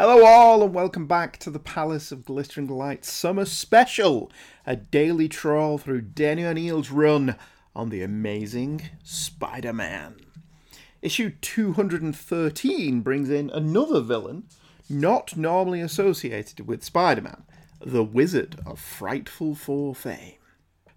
Hello, all, and welcome back to the Palace of Glittering Lights Summer Special, a daily trawl through Denny O'Neil's run on the amazing Spider Man. Issue 213 brings in another villain not normally associated with Spider Man, the Wizard of Frightful Four fame.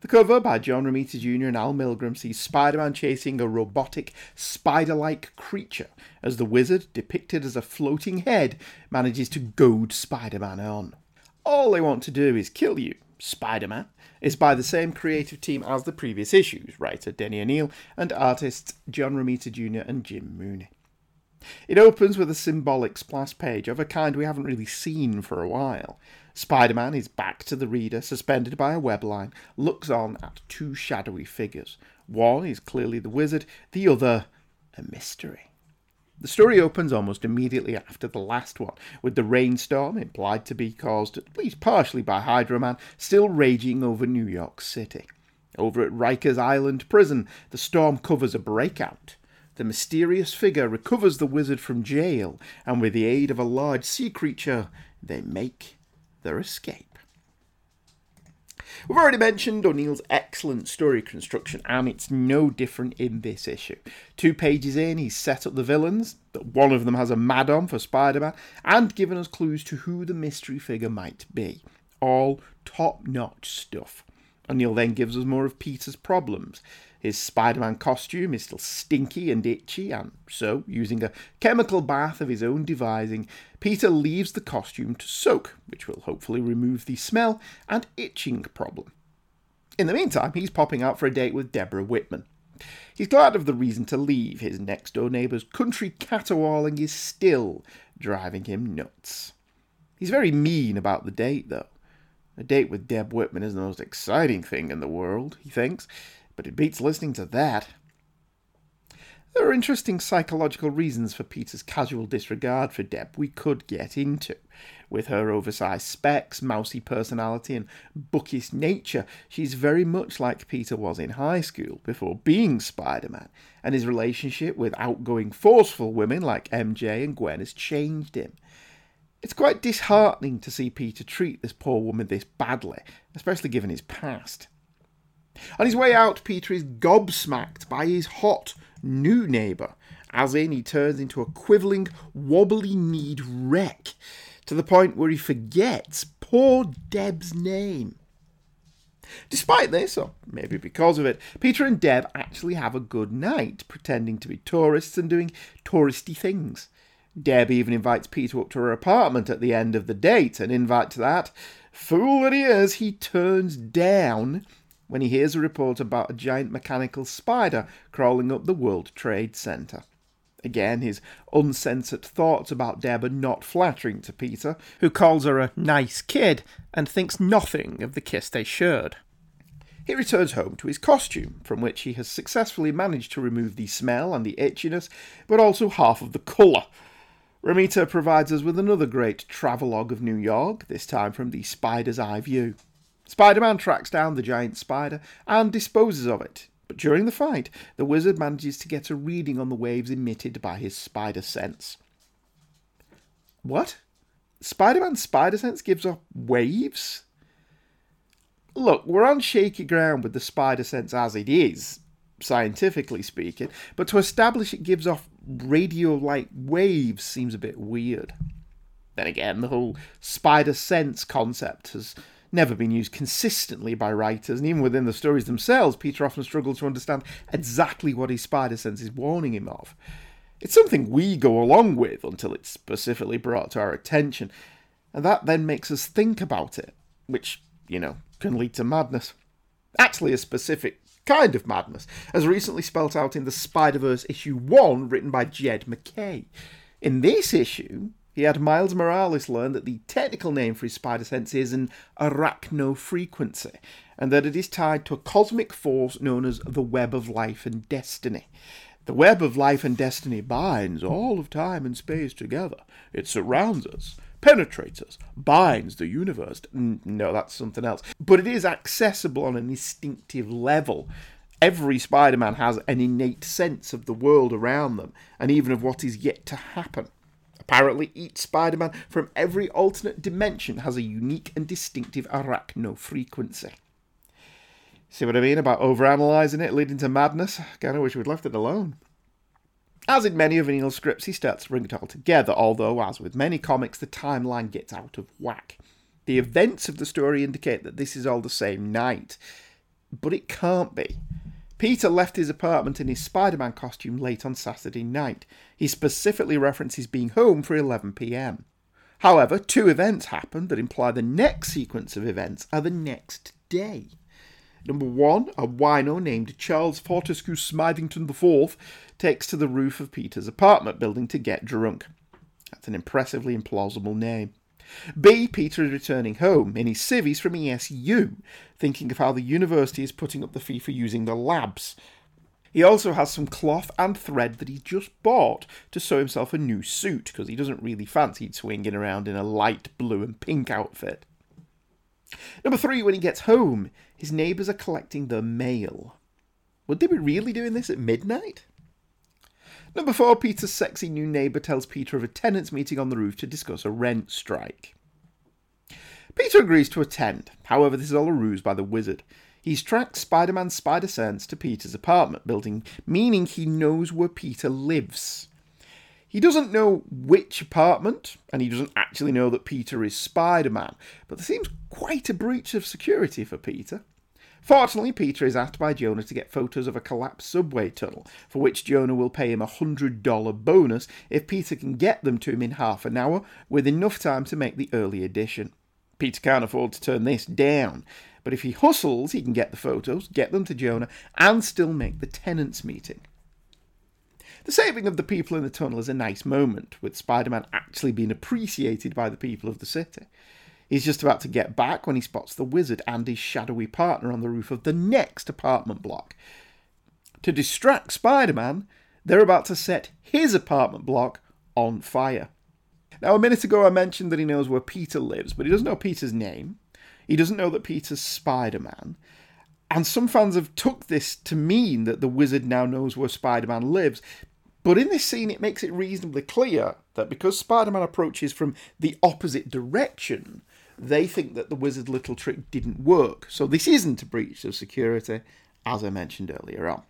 The cover by John Romita Jr. and Al Milgrom sees Spider Man chasing a robotic, spider like creature as the wizard, depicted as a floating head, manages to goad Spider Man on. All they want to do is kill you, Spider Man, is by the same creative team as the previous issues writer Denny O'Neil and artists John Romita Jr. and Jim Mooney. It opens with a symbolic splash page of a kind we haven't really seen for a while. Spider Man is back to the reader, suspended by a web line, looks on at two shadowy figures. One is clearly the wizard, the other, a mystery. The story opens almost immediately after the last one, with the rainstorm, implied to be caused at least partially by Hydro Man, still raging over New York City. Over at Rikers Island prison, the storm covers a breakout. The mysterious figure recovers the wizard from jail, and with the aid of a large sea creature, they make their escape. We've already mentioned O'Neil's excellent story construction, and it's no different in this issue. Two pages in, he's set up the villains, that one of them has a mad on for Spider Man, and given us clues to who the mystery figure might be. All top notch stuff. O'Neil then gives us more of Peter's problems. His Spider Man costume is still stinky and itchy, and so, using a chemical bath of his own devising, Peter leaves the costume to soak, which will hopefully remove the smell and itching problem. In the meantime, he's popping out for a date with Deborah Whitman. He's glad of the reason to leave. His next door neighbour's country caterwauling is still driving him nuts. He's very mean about the date, though. A date with Deb Whitman is the most exciting thing in the world, he thinks, but it beats listening to that. There are interesting psychological reasons for Peter's casual disregard for Deb we could get into. With her oversized specs, mousy personality, and bookish nature, she's very much like Peter was in high school before being Spider Man, and his relationship with outgoing, forceful women like MJ and Gwen has changed him. It's quite disheartening to see Peter treat this poor woman this badly, especially given his past. On his way out, Peter is gobsmacked by his hot new neighbour, as in he turns into a quivering, wobbly kneed wreck, to the point where he forgets poor Deb's name. Despite this, or maybe because of it, Peter and Deb actually have a good night, pretending to be tourists and doing touristy things. Deb even invites Peter up to her apartment at the end of the date, an invite to that, fool that he is, he turns down when he hears a report about a giant mechanical spider crawling up the World Trade Center. Again, his uncensored thoughts about Deb are not flattering to Peter, who calls her a nice kid and thinks nothing of the kiss they shared. He returns home to his costume, from which he has successfully managed to remove the smell and the itchiness, but also half of the colour. Romita provides us with another great travelogue of New York, this time from the spider's eye view. Spider Man tracks down the giant spider and disposes of it, but during the fight, the wizard manages to get a reading on the waves emitted by his spider sense. What? Spider Man's spider sense gives off waves? Look, we're on shaky ground with the spider sense as it is, scientifically speaking, but to establish it gives off radio like waves seems a bit weird. Then again, the whole spider sense concept has never been used consistently by writers, and even within the stories themselves, Peter often struggles to understand exactly what his spider sense is warning him of. It's something we go along with until it's specifically brought to our attention, and that then makes us think about it, which, you know, can lead to madness. Actually, a specific kind of madness, as recently spelt out in the Spider Verse issue 1, written by Jed MacKay. In this issue, he had Miles Morales learn that the technical name for his spider sense is an arachnofrequency, and that it is tied to a cosmic force known as the web of life and destiny. The web of life and destiny binds all of time and space together. It surrounds us, penetrates us, binds the universe. No, that's something else. But it is accessible on an instinctive level. Every Spider Man has an innate sense of the world around them and even of what is yet to happen. Apparently, each Spider Man from every alternate dimension has a unique and distinctive arachno frequency. See what I mean about overanalyzing it, leading to madness? Kinda wish we'd left it alone. As in many of Neil's scripts, he starts to bring it all together, although, as with many comics, the timeline gets out of whack. The events of the story indicate that this is all the same night, but it can't be. Peter left his apartment in his Spider Man costume late on Saturday night. He specifically references being home for 11pm. However, two events happen that imply the next sequence of events are the next day. Number one, a wino named Charles Fortescue Smithington IV takes to the roof of Peter's apartment building to get drunk. That's an impressively implausible name. B. Peter is returning home in his civvies from ESU, thinking of how the university is putting up the fee for using the labs. He also has some cloth and thread that he just bought to sew himself a new suit because he doesn't really fancy swinging around in a light blue and pink outfit. Number three, when he gets home, his neighbours are collecting the mail. Would they be really doing this at midnight? Number four, Peter's sexy new neighbour tells Peter of a tenants' meeting on the roof to discuss a rent strike. Peter agrees to attend, however, this is all a ruse by the wizard. He's tracked Spider Man's spider sense to Peter's apartment building, meaning he knows where Peter lives. He doesn't know which apartment, and he doesn't actually know that Peter is Spider Man, but there seems quite a breach of security for Peter. Fortunately, Peter is asked by Jonah to get photos of a collapsed subway tunnel, for which Jonah will pay him a $100 bonus if Peter can get them to him in half an hour, with enough time to make the early edition. Peter can't afford to turn this down, but if he hustles, he can get the photos, get them to Jonah, and still make the tenants' meeting. The saving of the people in the tunnel is a nice moment, with Spider Man actually being appreciated by the people of the city. He's just about to get back when he spots the wizard and his shadowy partner on the roof of the next apartment block. To distract Spider Man, they're about to set his apartment block on fire. Now, a minute ago I mentioned that he knows where Peter lives, but he doesn't know Peter's name. He doesn't know that Peter's Spider Man. And some fans have took this to mean that the wizard now knows where Spider Man lives. But in this scene, it makes it reasonably clear that because Spider Man approaches from the opposite direction, they think that the wizard little trick didn't work. So this isn't a breach of security, as I mentioned earlier on.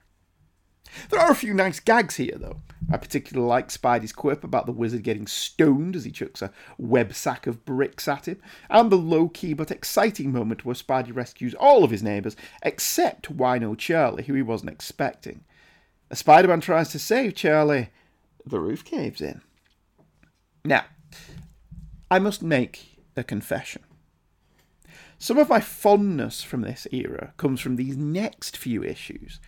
There are a few nice gags here, though. I particularly like Spidey's quip about the wizard getting stoned as he chucks a web sack of bricks at him, and the low key but exciting moment where Spidey rescues all of his neighbours except Wino Charlie, who he wasn't expecting. As Spider Man tries to save Charlie, the roof caves in. Now, I must make a confession. Some of my fondness from this era comes from these next few issues.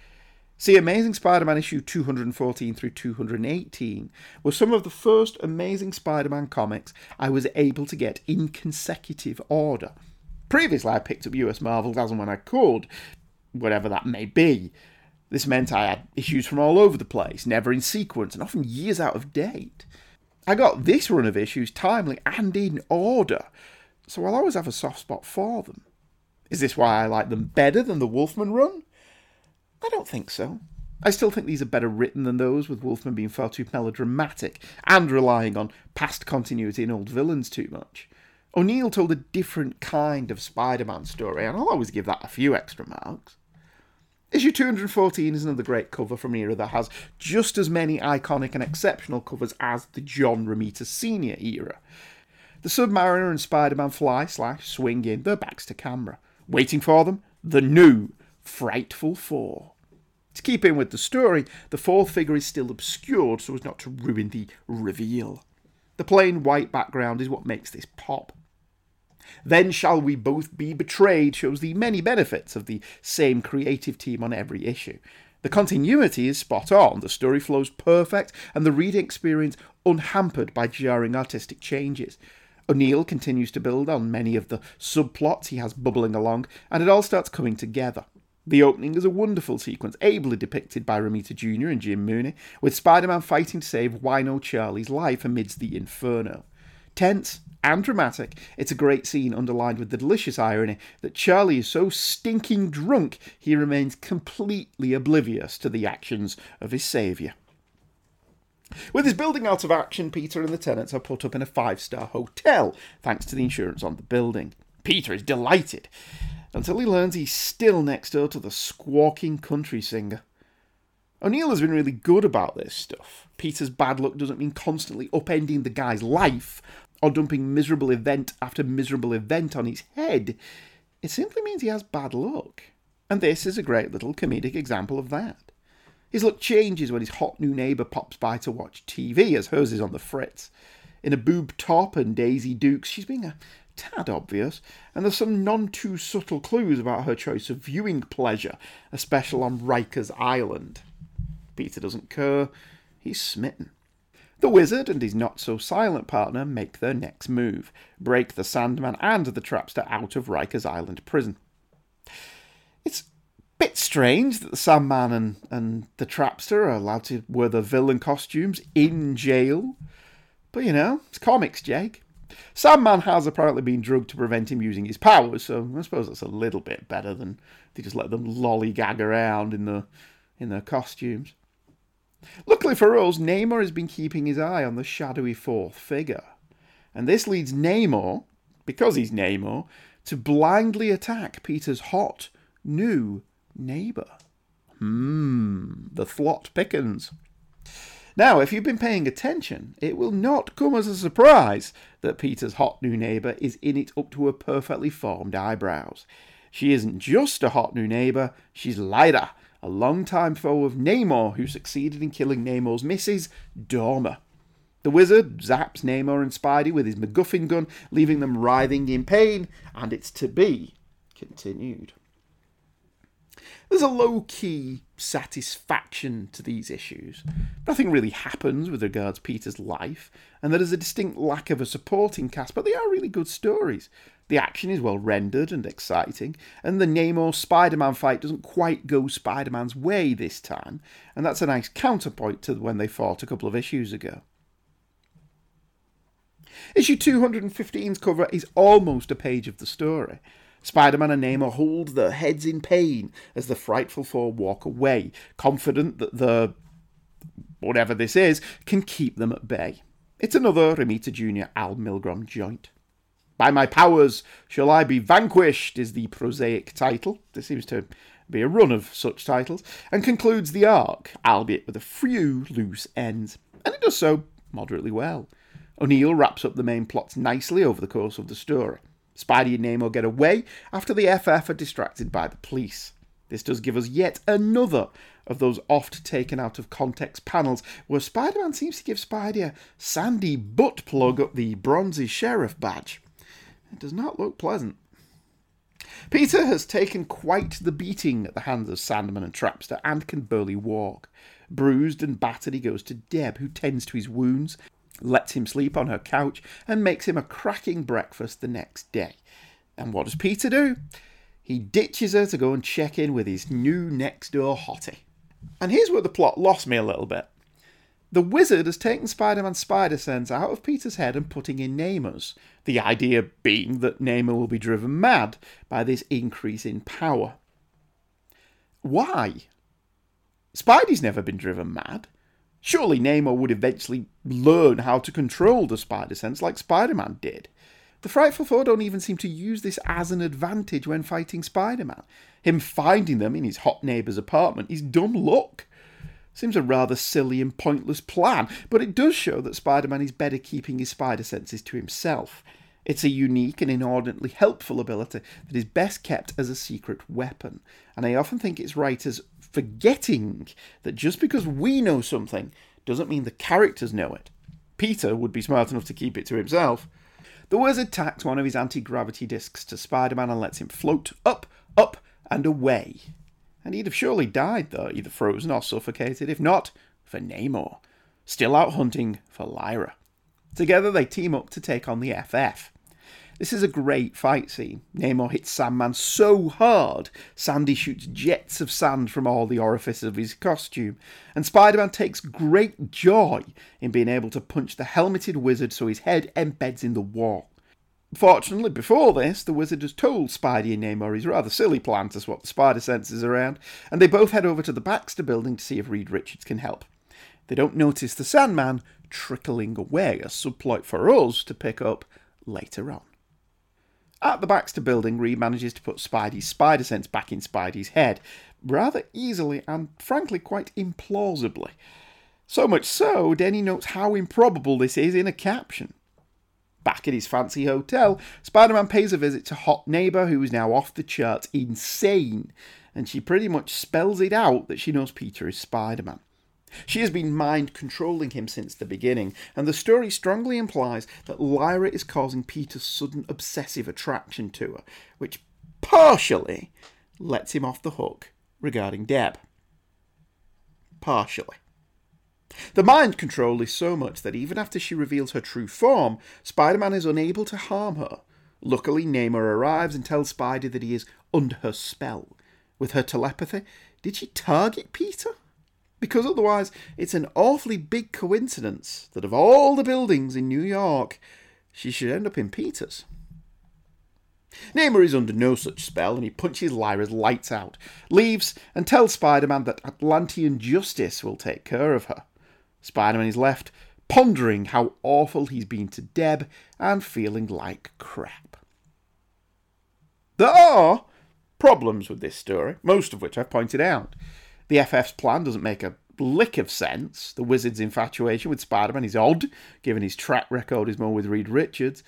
See, Amazing Spider Man issue 214 through 218 were some of the first Amazing Spider Man comics I was able to get in consecutive order. Previously, I picked up US Marvels as and when I could, whatever that may be. This meant I had issues from all over the place, never in sequence, and often years out of date. I got this run of issues timely and in order, so I'll always have a soft spot for them. Is this why I like them better than the Wolfman run? I don't think so. I still think these are better written than those, with Wolfman being far too melodramatic and relying on past continuity and old villains too much. O'Neil told a different kind of Spider Man story, and I'll always give that a few extra marks. Issue 214 is another great cover from an era that has just as many iconic and exceptional covers as the John Romita Sr. era. The Submariner and Spider Man fly slash swing in their backs to camera. Waiting for them, the new Frightful Four. To keep in with the story, the fourth figure is still obscured so as not to ruin the reveal. The plain white background is what makes this pop. Then shall we both be betrayed shows the many benefits of the same creative team on every issue. The continuity is spot on, the story flows perfect, and the reading experience unhampered by jarring artistic changes. O'Neil continues to build on many of the subplots he has bubbling along, and it all starts coming together. The opening is a wonderful sequence, ably depicted by Romita Jr. and Jim Mooney, with Spider Man fighting to save Wino Charlie's life amidst the inferno. Tense and dramatic, it's a great scene underlined with the delicious irony that Charlie is so stinking drunk he remains completely oblivious to the actions of his saviour. With his building out of action, Peter and the tenants are put up in a five star hotel, thanks to the insurance on the building. Peter is delighted until he learns he's still next door to the squawking country singer. O'Neil has been really good about this stuff. Peter's bad luck doesn't mean constantly upending the guy's life or dumping miserable event after miserable event on his head. It simply means he has bad luck. And this is a great little comedic example of that. His luck changes when his hot new neighbour pops by to watch TV, as hers is on the fritz. In a boob top and Daisy Dukes, she's being a tad obvious, and there's some none too subtle clues about her choice of viewing pleasure, a special on Rikers Island. Peter doesn't care, he's smitten. The wizard and his not so silent partner make their next move break the Sandman and the Trapster out of Rikers Island prison. It's a bit strange that the Sandman and, and the Trapster are allowed to wear their villain costumes in jail. But you know, it's comics, Jake. Sandman has apparently been drugged to prevent him using his powers, so I suppose that's a little bit better than they just let them lollygag around in the in their costumes. Luckily for us, Namor has been keeping his eye on the shadowy fourth figure. And this leads Namor, because he's Namor, to blindly attack Peter's hot, new neighbour. Hmm, the Thwot Pickens. Now, if you've been paying attention, it will not come as a surprise that Peter's hot new neighbour is in it up to her perfectly formed eyebrows. She isn't just a hot new neighbour, she's Llyra, a long-time foe of Namor who succeeded in killing Namor's missus, Dorma. The wizard zaps Namor and Spidey with his MacGuffin gun, leaving them writhing in pain, and it's to be continued. There's a low key satisfaction to these issues. Nothing really happens with regards Peter's life, and there is a distinct lack of a supporting cast, but they are really good stories. The action is well rendered and exciting, and the Namor Spider Man fight doesn't quite go Spider Man's way this time, and that's a nice counterpoint to when they fought a couple of issues ago. Issue 215's cover is almost a page of the story. Spider Man and Namor hold their heads in pain as the frightful four walk away, confident that the whatever this is can keep them at bay. It's another Romita Jr. Al Milgrom joint. By my powers shall I be vanquished is the prosaic title. There seems to be a run of such titles, and concludes the arc, albeit with a few loose ends. And it does so moderately well. O'Neil wraps up the main plots nicely over the course of the story. Spidey and Namor get away after the FF are distracted by the police. This does give us yet another of those oft taken out of context panels where Spider Man seems to give Spidey a sandy butt plug up the bronzy sheriff badge. It does not look pleasant. Peter has taken quite the beating at the hands of Sandman and Trapster and can barely walk. Bruised and battered, he goes to Deb, who tends to his wounds lets him sleep on her couch, and makes him a cracking breakfast the next day. And what does Peter do? He ditches her to go and check in with his new next door hottie. And here's where the plot lost me a little bit. The wizard has taken Spider Man's spider sense out of Peter's head and putting in Namor's, the idea being that Namor will be driven mad by this increase in power. Why? Spidey's never been driven mad. Surely Namor would eventually learn how to control the spider sense like Spider Man did. The Frightful Four don't even seem to use this as an advantage when fighting Spider Man. Him finding them in his hot neighbour's apartment is dumb luck. Seems a rather silly and pointless plan, but it does show that Spider Man is better keeping his spider senses to himself. It's a unique and inordinately helpful ability that is best kept as a secret weapon, and I often think its writers forgetting that just because we know something doesn't mean the characters know it. Peter would be smart enough to keep it to himself. The wizard tacks one of his anti gravity discs to Spider Man and lets him float up, up, and away. And he'd have surely died, though, either frozen or suffocated, if not for Namor, still out hunting for Llyra. Together they team up to take on the FF. This is a great fight scene. Namor hits Sandman so hard, Sandy shoots jets of sand from all the orifices of his costume, and Spider Man takes great joy in being able to punch the helmeted wizard so his head embeds in the wall. Fortunately, before this, the wizard has told Spidey and Namor his rather silly plan to swap the spider senses around, and they both head over to the Baxter building to see if Reed Richards can help. They don't notice the Sandman trickling away, a subplot for us to pick up later on. At the Baxter building, Reed manages to put Spidey's spider sense back in Spidey's head, rather easily and frankly quite implausibly. So much so, Denny notes how improbable this is in a caption. Back at his fancy hotel, Spider Man pays a visit to Hot Neighbor, who is now off the charts insane, and she pretty much spells it out that she knows Peter is Spider Man. She has been mind controlling him since the beginning, and the story strongly implies that Llyra is causing Peter's sudden obsessive attraction to her, which partially lets him off the hook regarding Deb. Partially. The mind control is so much that even after she reveals her true form, Spider Man is unable to harm her. Luckily, Namor arrives and tells Spidey that he is under her spell. With her telepathy, did she target Peter? Because otherwise, it's an awfully big coincidence that of all the buildings in New York, she should end up in Peter's. Namor is under no such spell and he punches Llyra's lights out, leaves, and tells Spider Man that Atlantean justice will take care of her. Spider Man is left pondering how awful he's been to Deb and feeling like crap. There are problems with this story, most of which I've pointed out. The FF's plan doesn't make a lick of sense. The wizard's infatuation with Spider Man is odd, given his track record is more with Reed Richards.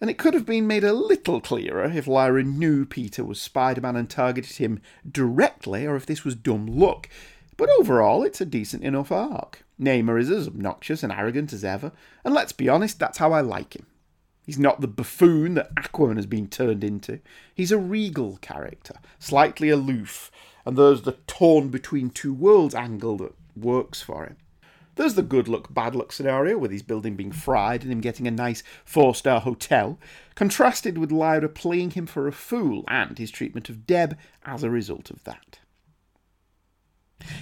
And it could have been made a little clearer if Llyra knew Peter was Spider Man and targeted him directly, or if this was dumb luck. But overall, it's a decent enough arc. Namor is as obnoxious and arrogant as ever, and let's be honest, that's how I like him. He's not the buffoon that Aquaman has been turned into. He's a regal character, slightly aloof, and there's the torn between two worlds angle that works for him. There's the good luck, bad luck scenario with his building being fried and him getting a nice four star hotel, contrasted with Llyra playing him for a fool and his treatment of Deb as a result of that.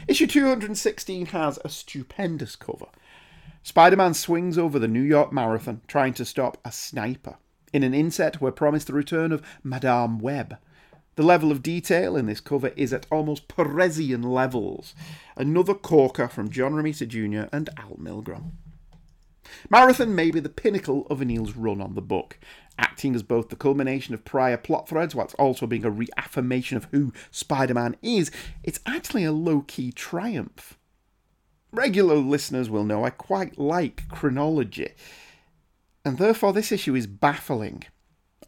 Issue 216 has a stupendous cover. Spider Man swings over the New York Marathon trying to stop a sniper. In an inset, we're promised the return of Madame Web. The level of detail in this cover is at almost Perezian levels. Another corker from John Romita Jr. and Al Milgrom. Marathon may be the pinnacle of O'Neil's run on the book, acting as both the culmination of prior plot threads whilst also being a reaffirmation of who Spider Man is. It's actually a low key triumph. Regular listeners will know I quite like chronology, and therefore this issue is baffling.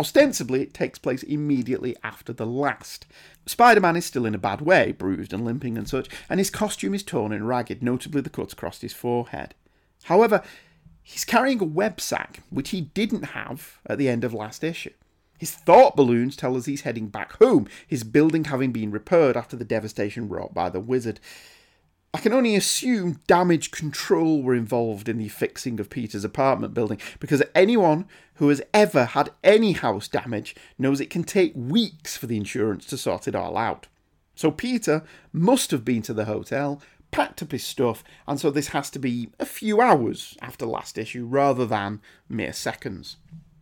Ostensibly, it takes place immediately after the last. Spider Man is still in a bad way, bruised and limping and such, and his costume is torn and ragged, notably the cuts across his forehead. However, he's carrying a web sack, which he didn't have at the end of last issue. His thought balloons tell us he's heading back home, his building having been repaired after the devastation wrought by the wizard. I can only assume damage control were involved in the fixing of Peter's apartment building because anyone who has ever had any house damage knows it can take weeks for the insurance to sort it all out. So Peter must have been to the hotel, packed up his stuff, and so this has to be a few hours after last issue rather than mere seconds.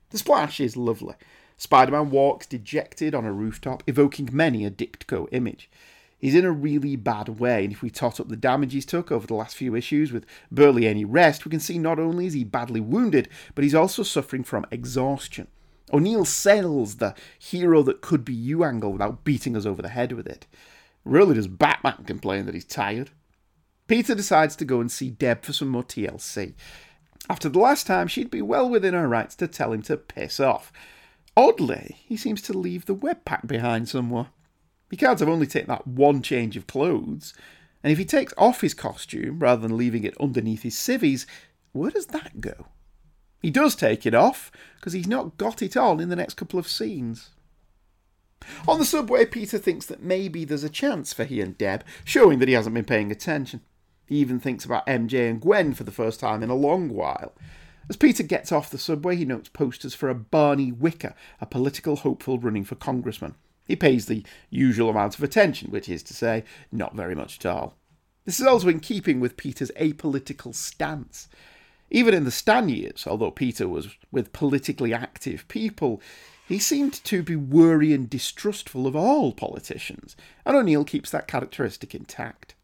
The splash is lovely. Spider Man walks dejected on a rooftop, evoking many a Ditko image. He's in a really bad way, and if we tot up the damage he's took over the last few issues with barely any rest, we can see not only is he badly wounded, but he's also suffering from exhaustion. O'Neil sells the hero that could be you angle without beating us over the head with it. Really does Batman complain that he's tired? Peter decides to go and see Deb for some more TLC. After the last time, she'd be well within her rights to tell him to piss off. Oddly, he seems to leave the web pack behind somewhere. He can't have only taken that one change of clothes. And if he takes off his costume rather than leaving it underneath his civvies, where does that go? He does take it off, because he's not got it on in the next couple of scenes. On the subway, Peter thinks that maybe there's a chance for he and Deb, showing that he hasn't been paying attention. He even thinks about MJ and Gwen for the first time in a long while. As Peter gets off the subway, he notes posters for a Barney Wicker, a political hopeful running for congressman. He pays the usual amount of attention, which is to say, not very much at all. This is also in keeping with Peter's apolitical stance. Even in the Stan years, although Peter was with politically active people, he seemed to be wary and distrustful of all politicians, and O'Neil keeps that characteristic intact.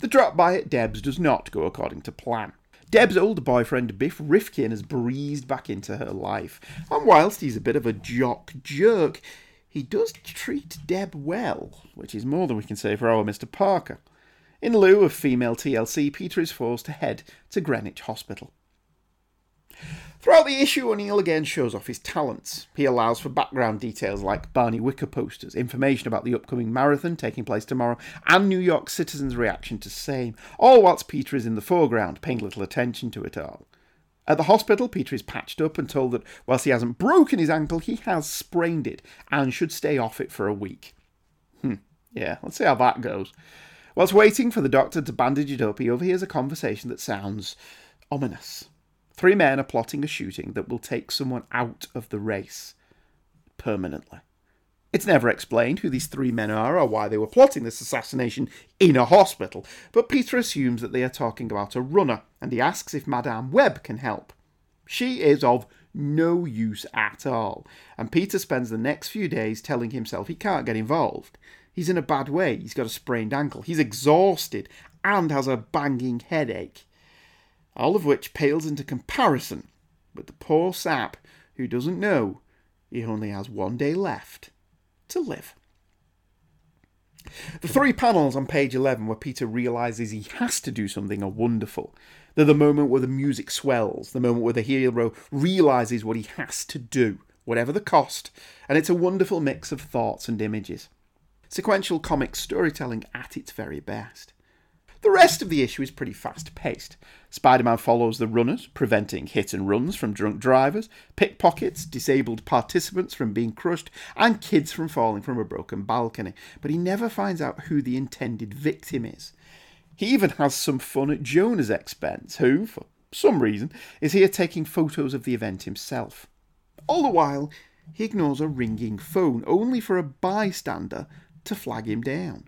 The drop by at Deb's does not go according to plan. Deb's old boyfriend Biff Rifkin has breezed back into her life, and whilst he's a bit of a jock jerk, he does treat Deb well, which is more than we can say for our Mr. Parker. In lieu of female TLC, Peter is forced to head to Greenwich Hospital. Throughout the issue, O'Neil again shows off his talents. He allows for background details like Barney Wicker posters, information about the upcoming marathon taking place tomorrow, and New York citizens' reaction to same, all whilst Peter is in the foreground, paying little attention to it all. At the hospital, Peter is patched up and told that whilst he hasn't broken his ankle, he has sprained it and should stay off it for a week. Hmm, yeah, let's see how that goes. Whilst waiting for the doctor to bandage it up, he overhears a conversation that sounds ominous. Three men are plotting a shooting that will take someone out of the race permanently. It's never explained who these three men are or why they were plotting this assassination in a hospital, but Peter assumes that they are talking about a runner and he asks if Madame Web can help. She is of no use at all, and Peter spends the next few days telling himself he can't get involved. He's in a bad way, he's got a sprained ankle, he's exhausted, and has a banging headache. All of which pales into comparison with the poor sap who doesn't know he only has one day left to live. The three panels on page 11 where Peter realises he has to do something are wonderful. They're the moment where the music swells, the moment where the hero realises what he has to do, whatever the cost, and it's a wonderful mix of thoughts and images sequential comic storytelling at its very best. The rest of the issue is pretty fast paced. Spider Man follows the runners, preventing hit and runs from drunk drivers, pickpockets, disabled participants from being crushed, and kids from falling from a broken balcony, but he never finds out who the intended victim is. He even has some fun at Jonah's expense, who, for some reason, is here taking photos of the event himself. All the while, he ignores a ringing phone, only for a bystander to flag him down.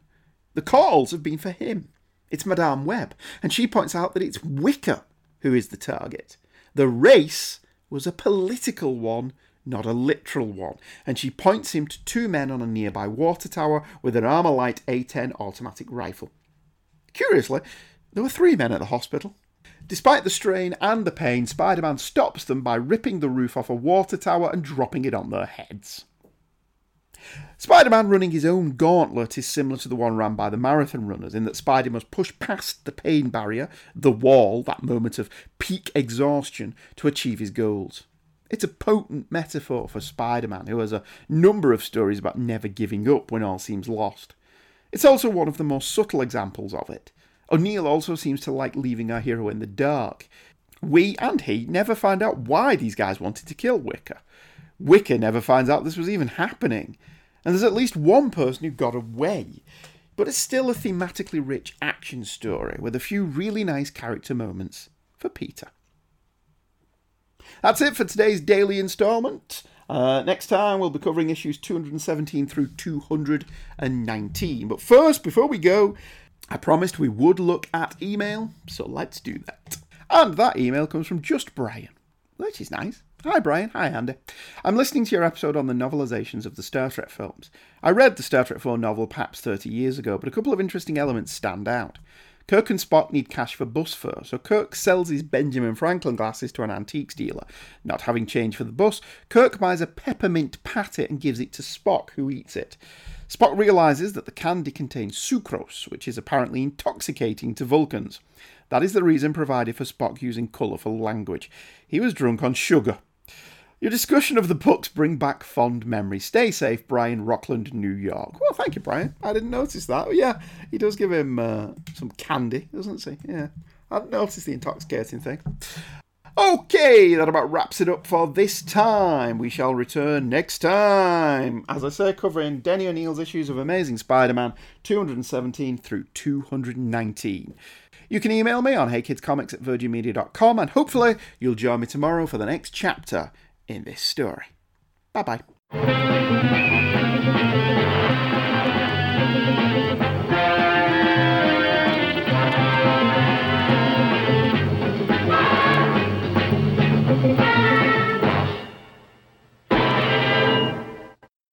The calls have been for him. It's Madame Web, and she points out that it's Wicker who is the target. The race was a political one, not a literal one, and she points him to two men on a nearby water tower with an Armalite A10 automatic rifle. Curiously, there were three men at the hospital. Despite the strain and the pain, Spider Man stops them by ripping the roof off a water tower and dropping it on their heads. Spider Man running his own gauntlet is similar to the one ran by the marathon runners, in that Spider must push past the pain barrier, the wall, that moment of peak exhaustion, to achieve his goals. It's a potent metaphor for Spider Man, who has a number of stories about never giving up when all seems lost. It's also one of the more subtle examples of it. O'Neil also seems to like leaving our hero in the dark. We and he never find out why these guys wanted to kill Wicker. Wicker never finds out this was even happening and there's at least one person who got away. But it's still a thematically rich action story with a few really nice character moments for Peter. That's it for today's daily instalment. Uh, next time we'll be covering issues 217 through 219. But first, before we go, I promised we would look at email, so let's do that. And that email comes from Just Brian, which is nice. Hi, Brian. Hi, Andy. I'm listening to your episode on the novelizations of the Star Trek films. I read the Star Trek 4 novel perhaps 30 years ago, but a couple of interesting elements stand out. Kirk and Spock need cash for bus fare, so Kirk sells his Benjamin Franklin glasses to an antiques dealer. Not having change for the bus, Kirk buys a peppermint patty and gives it to Spock, who eats it. Spock realizes that the candy contains sucrose, which is apparently intoxicating to Vulcans. That is the reason provided for Spock using colourful language. He was drunk on sugar. Your discussion of the books bring back fond memories. Stay safe, Brian Rockland, New York. Well, thank you, Brian. I didn't notice that. Oh, yeah, he does give him uh, some candy, doesn't he? Yeah, I have noticed the intoxicating thing. Okay, that about wraps it up for this time. We shall return next time. As I say, covering Denny O'Neil's issues of Amazing Spider Man 217 through 219. You can email me on heykidscomics at virginmedia.com and hopefully you'll join me tomorrow for the next chapter in this story. Bye bye.